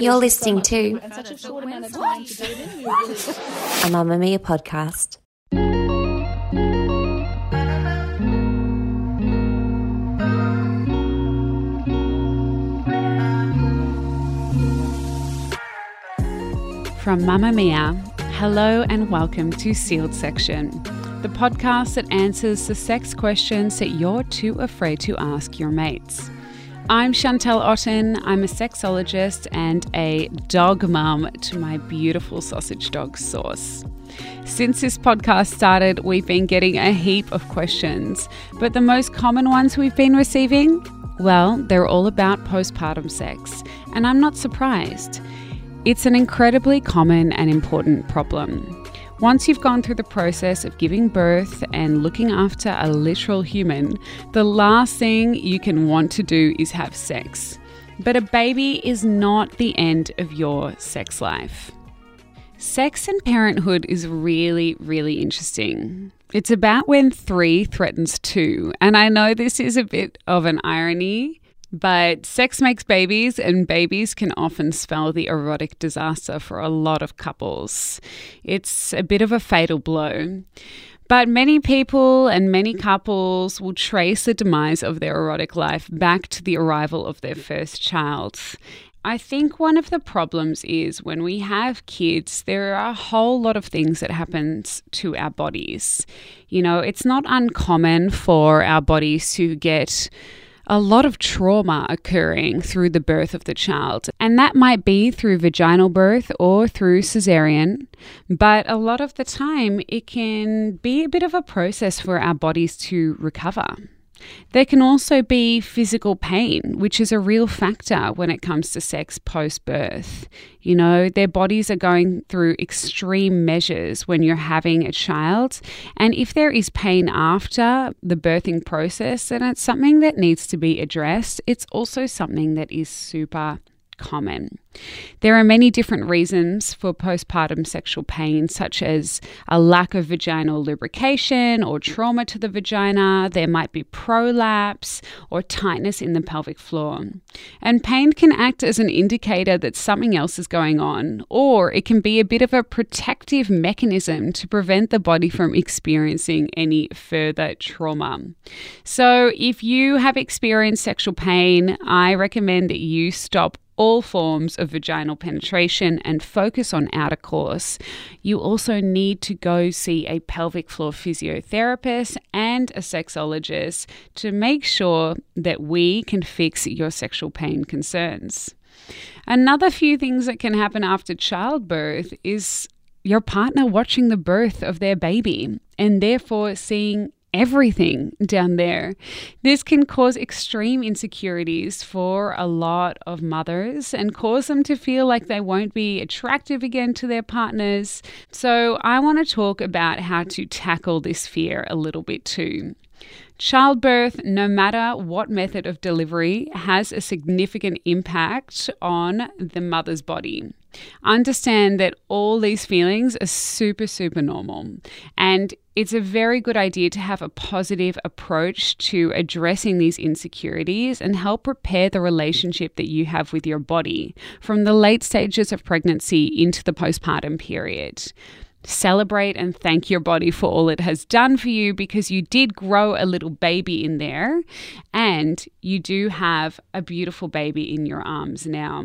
You're listening to a Mamamia podcast. From Mamamia, hello and welcome to Sealed Section, the podcast that answers the sex questions that you're too afraid to ask your mates. I'm Chantel Otten. I'm a sexologist and a dog mum to my beautiful sausage dog Sauce. Since this podcast started, we've been getting a heap of questions, but the most common ones we've been receiving, well, they're all about postpartum sex, and I'm not surprised. It's an incredibly common and important problem. Once you've gone through the process of giving birth and looking after a literal human, the last thing you can want to do is have sex. But a baby is not the end of your sex life. Sex and parenthood is really, really interesting. It's about when three threatens two, and I know this is a bit of an irony, but sex makes babies, and babies can often spell the erotic disaster for a lot of couples. It's a bit of a fatal blow. But many people and many couples will trace the demise of their erotic life back to the arrival of their first child. I think one of the problems is when we have kids, there are a whole lot of things that happens to our bodies. You know, it's not uncommon for our bodies to get a lot of trauma occurring through the birth of the child. And that might be through vaginal birth or through cesarean. But a lot of the time, it can be a bit of a process for our bodies to recover. There can also be physical pain, which is a real factor when it comes to sex post birth. You know, their bodies are going through extreme measures when you're having a child. And if there is pain after the birthing process, then it's something that needs to be addressed. It's also something that is super common. There are many different reasons for postpartum sexual pain, such as a lack of vaginal lubrication or trauma to the vagina. There might be prolapse or tightness in the pelvic floor. And pain can act as an indicator that something else is going on, or it can be a bit of a protective mechanism to prevent the body from experiencing any further trauma. So, if you have experienced sexual pain, I recommend that you stop all forms of vaginal penetration and focus on outer course. You also need to go see a pelvic floor physiotherapist and a sexologist to make sure that we can fix your sexual pain concerns. Another few things that can happen after childbirth is your partner watching the birth of their baby and therefore seeing everything down there. This can cause extreme insecurities for a lot of mothers and cause them to feel like they won't be attractive again to their partners. So, I want to talk about how to tackle this fear a little bit too. Childbirth, no matter what method of delivery, has a significant impact on the mother's body. Understand that all these feelings are super, super normal. And it's a very good idea to have a positive approach to addressing these insecurities and help repair the relationship that you have with your body from the late stages of pregnancy into the postpartum period. Celebrate and thank your body for all it has done for you because you did grow a little baby in there and you do have a beautiful baby in your arms now.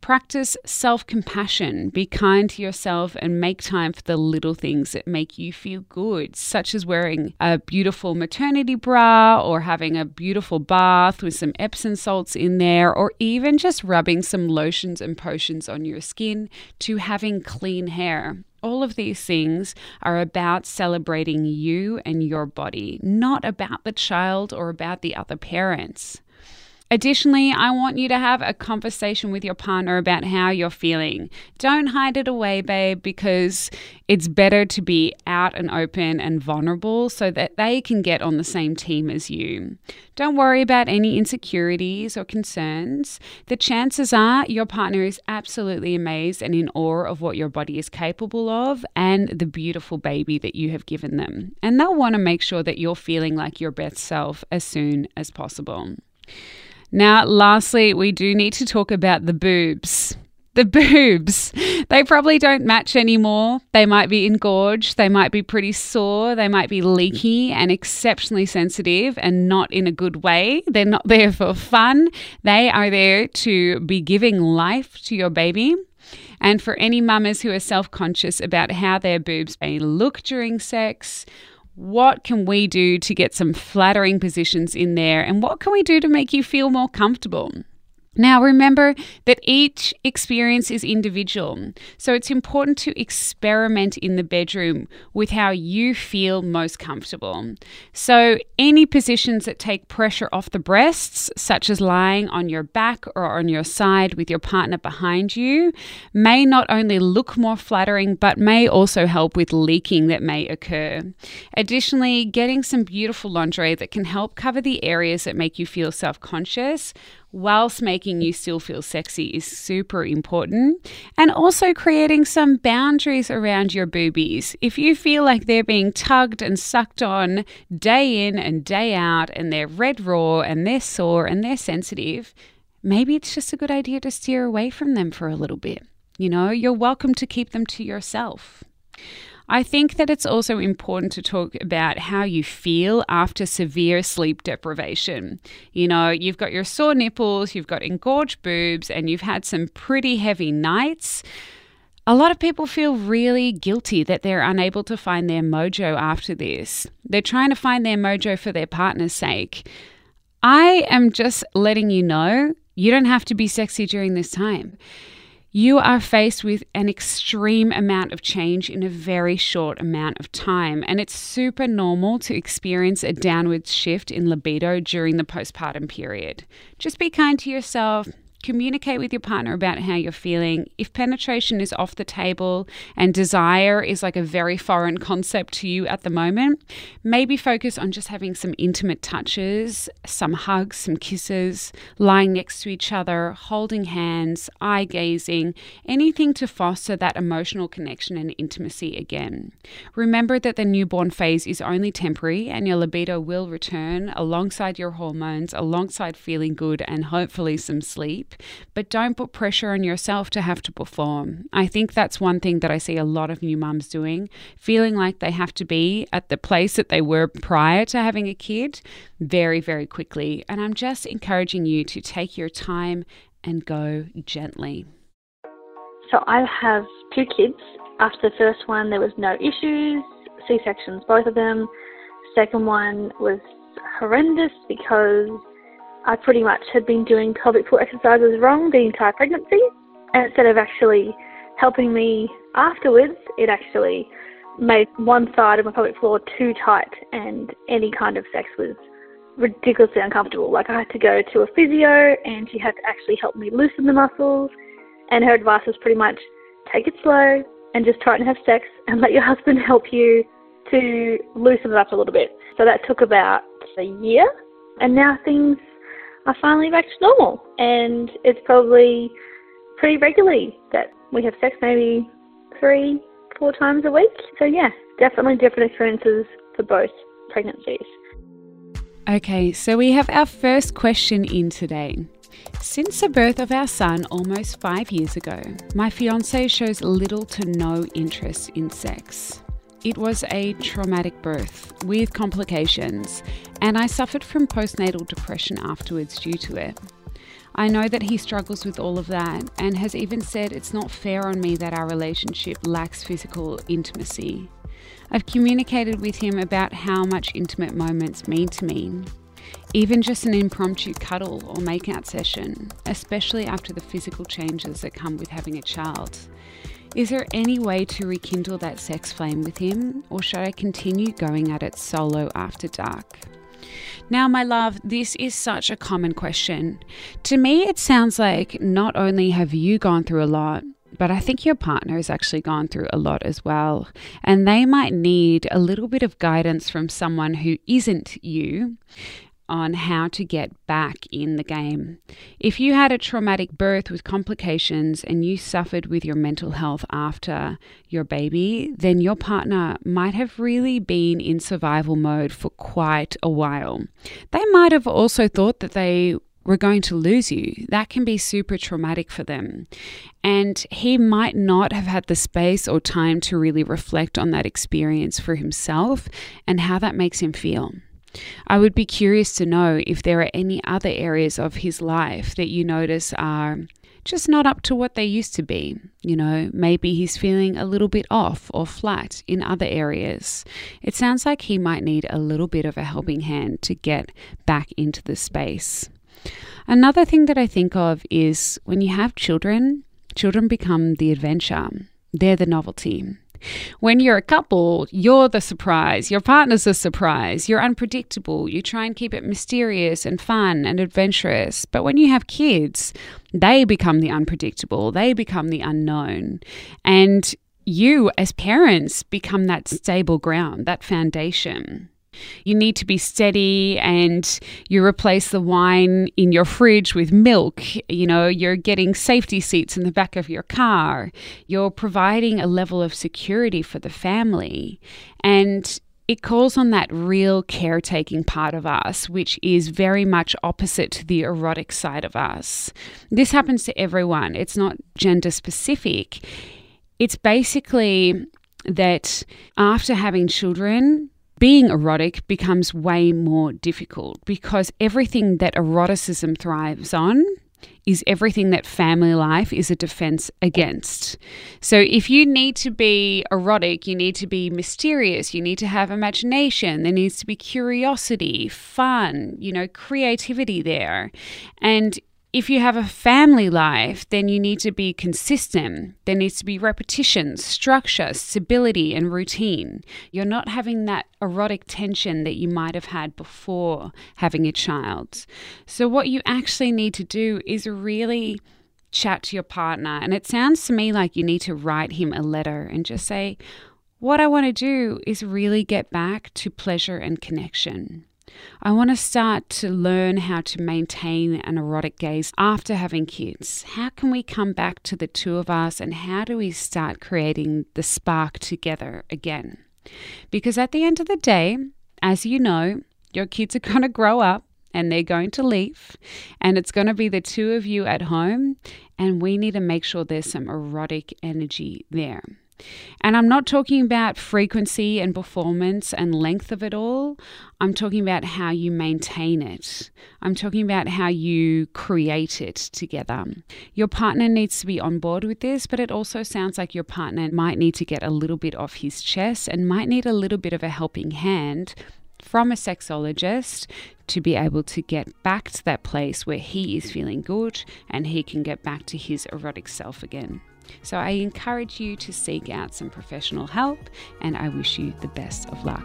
Practice self compassion. Be kind to yourself and make time for the little things that make you feel good, such as wearing a beautiful maternity bra or having a beautiful bath with some Epsom salts in there, or even just rubbing some lotions and potions on your skin to having clean hair. All of these things are about celebrating you and your body, not about the child or about the other parents. Additionally, I want you to have a conversation with your partner about how you're feeling. Don't hide it away, babe, because it's better to be out and open and vulnerable so that they can get on the same team as you. Don't worry about any insecurities or concerns. The chances are your partner is absolutely amazed and in awe of what your body is capable of and the beautiful baby that you have given them. And they'll want to make sure that you're feeling like your best self as soon as possible. Now, lastly, we do need to talk about the boobs. The boobs. They probably don't match anymore. They might be engorged. They might be pretty sore. They might be leaky and exceptionally sensitive and not in a good way. They're not there for fun. They are there to be giving life to your baby. And for any mamas who are self conscious about how their boobs may look during sex, what can we do to get some flattering positions in there? And what can we do to make you feel more comfortable? Now, remember that each experience is individual, so it's important to experiment in the bedroom with how you feel most comfortable. So, any positions that take pressure off the breasts, such as lying on your back or on your side with your partner behind you, may not only look more flattering but may also help with leaking that may occur. Additionally, getting some beautiful lingerie that can help cover the areas that make you feel self conscious whilst making you still feel sexy is super important. And also creating some boundaries around your boobies. If you feel like they're being tugged and sucked on day in and day out, and they're red raw and they're sore and they're sensitive, maybe it's just a good idea to steer away from them for a little bit. You know, you're welcome to keep them to yourself. I think that it's also important to talk about how you feel after severe sleep deprivation. You know, you've got your sore nipples, you've got engorged boobs, and you've had some pretty heavy nights. A lot of people feel really guilty that they're unable to find their mojo after this. They're trying to find their mojo for their partner's sake. I am just letting you know you don't have to be sexy during this time. You are faced with an extreme amount of change in a very short amount of time, and it's super normal to experience a downward shift in libido during the postpartum period. Just be kind to yourself, Communicate with your partner about how you're feeling. If penetration is off the table and desire is like a very foreign concept to you at the moment, maybe focus on just having some intimate touches, some hugs, some kisses, lying next to each other, holding hands, eye gazing, anything to foster that emotional connection and intimacy again. Remember that the newborn phase is only temporary and your libido will return alongside your hormones, alongside feeling good and hopefully some sleep but don't put pressure on yourself to have to perform. I think that's one thing that I see a lot of new mums doing, feeling like they have to be at the place that they were prior to having a kid very, very quickly. And I'm just encouraging you to take your time and go gently. So I have two kids. After the first one, there was no issues, C sections, both of them. Second one was horrendous because I pretty much had been doing pelvic floor exercises wrong the entire pregnancy. And instead of actually helping me afterwards, it actually made one side of my pelvic floor too tight and any kind of sex was ridiculously uncomfortable. Like I had to go to a physio and she had to actually help me loosen the muscles. And her advice was pretty much take it slow and just try and have sex and let your husband help you to loosen it up a little bit. So that took about a year and now things are finally back to normal. And it's probably pretty regularly that we have sex maybe three, four times a week. So, yeah, definitely different experiences for both pregnancies. Okay, so we have our first question in today. Since the birth of our son almost five years ago, my fiance shows little to no interest in sex. It was a traumatic birth with complications, and I suffered from postnatal depression afterwards due to it. I know that he struggles with all of that and has even said it's not fair on me that our relationship lacks physical intimacy. I've communicated with him about how much intimate moments mean to me. Even just an impromptu cuddle or makeout session, especially after the physical changes that come with having a child. Is there any way to rekindle that sex flame with him, or should I continue going at it solo after dark? Now, my love, this is such a common question. To me, it sounds like not only have you gone through a lot, but I think your partner has actually gone through a lot as well. And they might need a little bit of guidance from someone who isn't you on how to get back in the game. If you had a traumatic birth with complications and you suffered with your mental health after your baby, then your partner might have really been in survival mode for quite a while. They might have also thought that they were going to lose you. That can be super traumatic for them. And he might not have had the space or time to really reflect on that experience for himself and how that makes him feel. I would be curious to know if there are any other areas of his life that you notice are just not up to what they used to be. You know, maybe he's feeling a little bit off or flat in other areas. It sounds like he might need a little bit of a helping hand to get back into the space. Another thing that I think of is when you have children, children become the adventure, they're the novelty. When you're a couple, you're the surprise. Your partner's the surprise. You're unpredictable. You try and keep it mysterious and fun and adventurous. But when you have kids, they become the unpredictable. They become the unknown. And you, as parents, become that stable ground, that foundation. You need to be steady and you replace the wine in your fridge with milk. You know, you're getting safety seats in the back of your car. You're providing a level of security for the family. And it calls on that real caretaking part of us, which is very much opposite to the erotic side of us. This happens to everyone, it's not gender specific. It's basically that after having children, being erotic becomes way more difficult because everything that eroticism thrives on is everything that family life is a defense against. So, if you need to be erotic, you need to be mysterious, you need to have imagination, there needs to be curiosity, fun, you know, creativity there. And if you have a family life, then you need to be consistent. There needs to be repetition, structure, stability, and routine. You're not having that erotic tension that you might have had before having a child. So, what you actually need to do is really chat to your partner. And it sounds to me like you need to write him a letter and just say, What I want to do is really get back to pleasure and connection. I want to start to learn how to maintain an erotic gaze after having kids. How can we come back to the two of us and how do we start creating the spark together again? Because at the end of the day, as you know, your kids are going to grow up and they're going to leave, and it's going to be the two of you at home, and we need to make sure there's some erotic energy there. And I'm not talking about frequency and performance and length of it all. I'm talking about how you maintain it. I'm talking about how you create it together. Your partner needs to be on board with this, but it also sounds like your partner might need to get a little bit off his chest and might need a little bit of a helping hand from a sexologist to be able to get back to that place where he is feeling good and he can get back to his erotic self again. So I encourage you to seek out some professional help and I wish you the best of luck.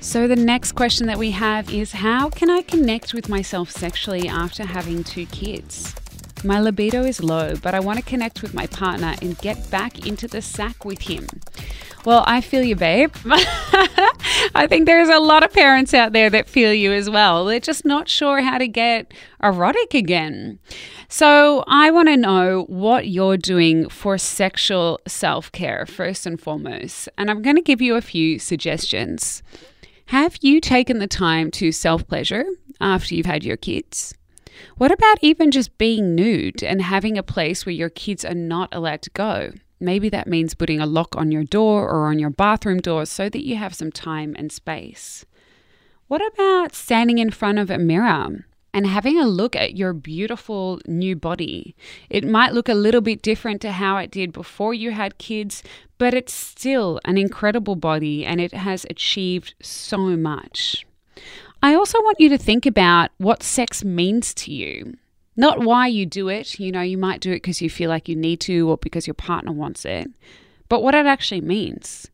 So, the next question that we have is How can I connect with myself sexually after having two kids? My libido is low, but I want to connect with my partner and get back into the sack with him. Well, I feel you, babe. I think there's a lot of parents out there that feel you as well. They're just not sure how to get erotic again. So, I want to know what you're doing for sexual self care, first and foremost. And I'm going to give you a few suggestions. Have you taken the time to self pleasure after you've had your kids? What about even just being nude and having a place where your kids are not allowed to go? Maybe that means putting a lock on your door or on your bathroom door so that you have some time and space. What about standing in front of a mirror and having a look at your beautiful new body? It might look a little bit different to how it did before you had kids, but it's still an incredible body and it has achieved so much. I also want you to think about what sex means to you. Not why you do it. You know, you might do it because you feel like you need to or because your partner wants it, but what it actually means.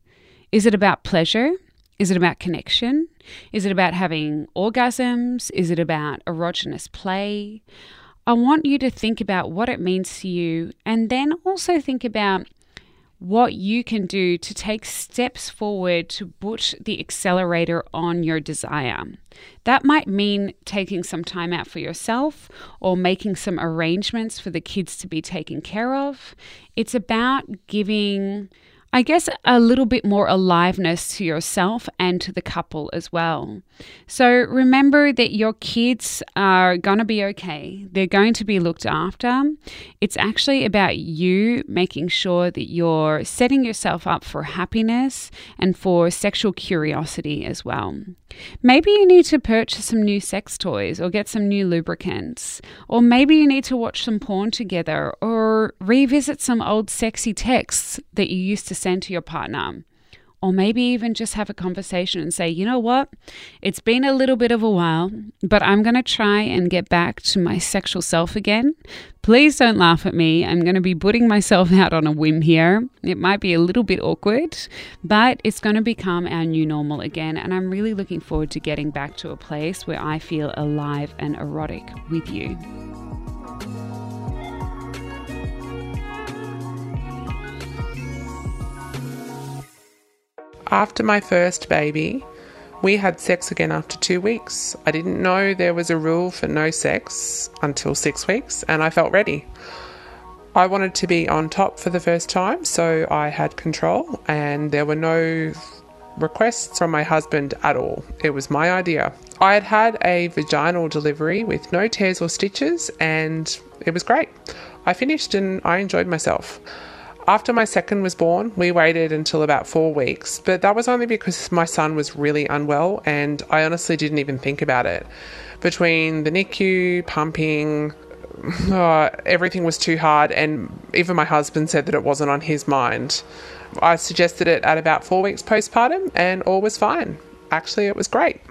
Is it about pleasure? Is it about connection? Is it about having orgasms? Is it about erogenous play? I want you to think about what it means to you and then also think about what you can do to take steps forward to put the accelerator on your desire. That might mean taking some time out for yourself or making some arrangements for the kids to be taken care of. It's about giving I guess, a little bit more aliveness to yourself and to the couple as well. So remember that your kids are going to be okay. They're going to be looked after. It's actually about you making sure that you're setting yourself up for happiness and for sexual curiosity as well. Maybe you need to purchase some new sex toys or get some new lubricants. Or maybe you need to watch some porn together or revisit some old sexy texts that you used to send to your partner. Or maybe even just have a conversation and say, you know what? It's been a little bit of a while, but I'm going to try and get back to my sexual self again. Please don't laugh at me. I'm going to be putting myself out on a whim here. It might be a little bit awkward, but it's going to become our new normal again. And I'm really looking forward to getting back to a place where I feel alive and erotic with you. After my first baby, we had sex again after two weeks. I didn't know there was a rule for no sex until six weeks, and I felt ready. I wanted to be on top for the first time, so I had control, and there were no requests from my husband at all. It was my idea. I had had a vaginal delivery with no tears or stitches, and it was great. I finished and I enjoyed myself. After my second was born, we waited until about four weeks, but that was only because my son was really unwell and I honestly didn't even think about it. Between the NICU, pumping, uh, everything was too hard, and even my husband said that it wasn't on his mind. I suggested it at about four weeks postpartum, and all was fine. Actually, it was great.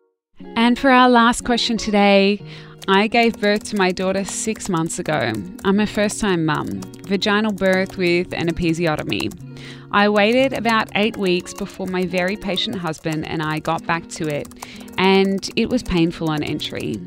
And for our last question today, I gave birth to my daughter six months ago. I'm a first time mum, vaginal birth with an episiotomy. I waited about eight weeks before my very patient husband and I got back to it, and it was painful on entry.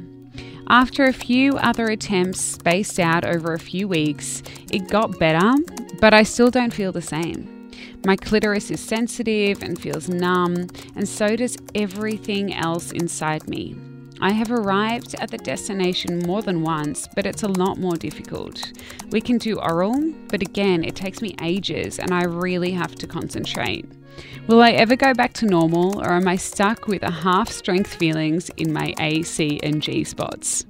After a few other attempts spaced out over a few weeks, it got better, but I still don't feel the same. My clitoris is sensitive and feels numb, and so does everything else inside me. I have arrived at the destination more than once, but it's a lot more difficult. We can do oral, but again, it takes me ages and I really have to concentrate. Will I ever go back to normal, or am I stuck with a half strength feelings in my A, C, and G spots?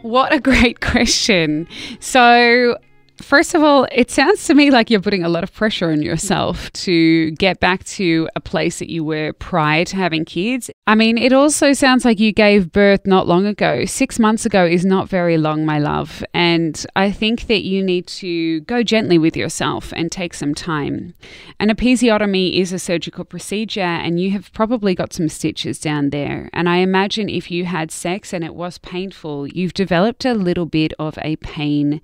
What a great question. So, First of all, it sounds to me like you're putting a lot of pressure on yourself to get back to a place that you were prior to having kids. I mean, it also sounds like you gave birth not long ago. Six months ago is not very long, my love. And I think that you need to go gently with yourself and take some time. An episiotomy is a surgical procedure, and you have probably got some stitches down there. And I imagine if you had sex and it was painful, you've developed a little bit of a pain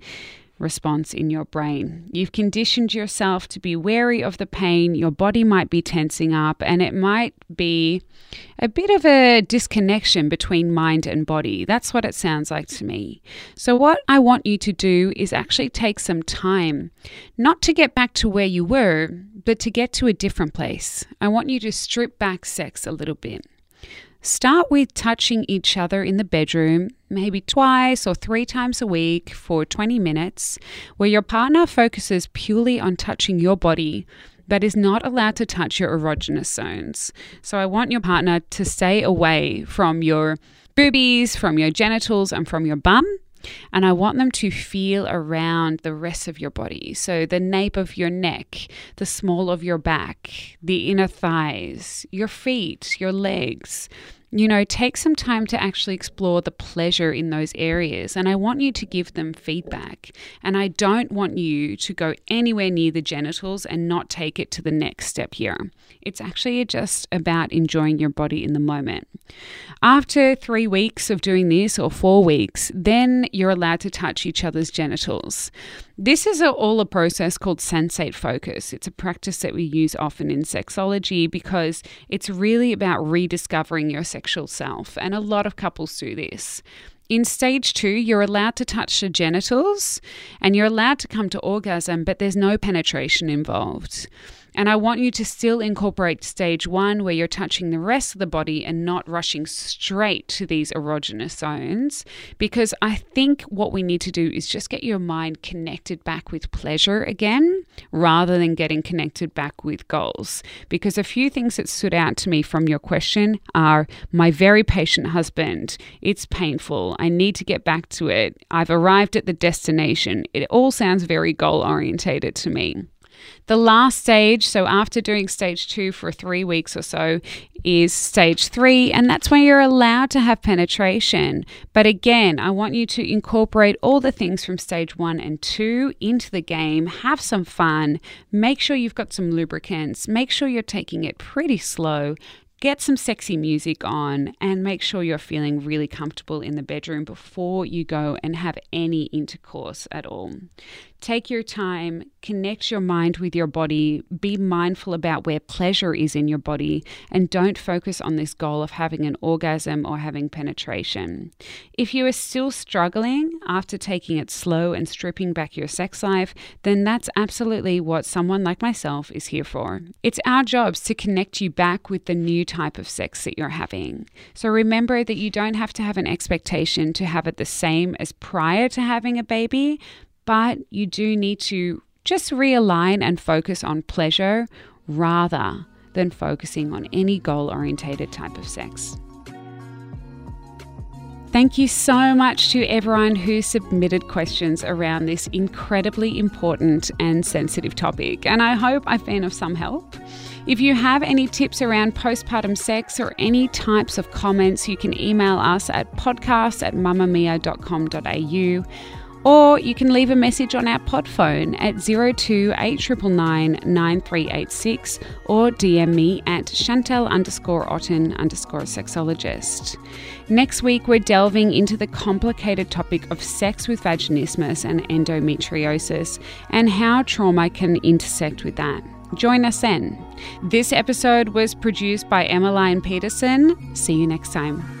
response in your brain. You've conditioned yourself to be wary of the pain, your body might be tensing up, and it might be a bit of a disconnection between mind and body. That's what it sounds like to me. So, what I want you to do is actually take some time, not to get back to where you were, but to get to a different place. I want you to strip back sex a little bit. Start with touching each other in the bedroom, maybe twice or three times a week for 20 minutes, where your partner focuses purely on touching your body but is not allowed to touch your erogenous zones. So I want your partner to stay away from your boobies, from your genitals, and from your bum and I want them to feel around the rest of your body. So, the nape of your neck, the small of your back, the inner thighs, your feet, your legs. You know, take some time to actually explore the pleasure in those areas. And I want you to give them feedback. And I don't want you to go anywhere near the genitals and not take it to the next step here. It's actually just about enjoying your body in the moment. After three weeks of doing this, or four weeks, then you're allowed to touch each other's genitals. This is a, all a process called sensate focus. It's a practice that we use often in sexology because it's really about rediscovering your sexual self. And a lot of couples do this. In stage two, you're allowed to touch the genitals and you're allowed to come to orgasm, but there's no penetration involved. And I want you to still incorporate stage one, where you're touching the rest of the body and not rushing straight to these erogenous zones. Because I think what we need to do is just get your mind connected back with pleasure again, rather than getting connected back with goals. Because a few things that stood out to me from your question are my very patient husband, it's painful. I need to get back to it. I've arrived at the destination. It all sounds very goal orientated to me. The last stage, so after doing stage two for three weeks or so, is stage three, and that's when you're allowed to have penetration. But again, I want you to incorporate all the things from stage one and two into the game, have some fun, make sure you've got some lubricants, make sure you're taking it pretty slow get some sexy music on and make sure you're feeling really comfortable in the bedroom before you go and have any intercourse at all. Take your time, connect your mind with your body, be mindful about where pleasure is in your body, and don't focus on this goal of having an orgasm or having penetration. If you are still struggling after taking it slow and stripping back your sex life, then that's absolutely what someone like myself is here for. It's our jobs to connect you back with the new type of sex that you're having. So remember that you don't have to have an expectation to have it the same as prior to having a baby, but you do need to just realign and focus on pleasure rather than focusing on any goal orientated type of sex. Thank you so much to everyone who submitted questions around this incredibly important and sensitive topic, and I hope I've been of some help. If you have any tips around postpartum sex or any types of comments, you can email us at podcast at mamamia.com.au or you can leave a message on our pod phone at 0289999386 or DM me at Chantel underscore Otten underscore sexologist. Next week, we're delving into the complicated topic of sex with vaginismus and endometriosis and how trauma can intersect with that. Join us then. This episode was produced by Emmeline Peterson. See you next time.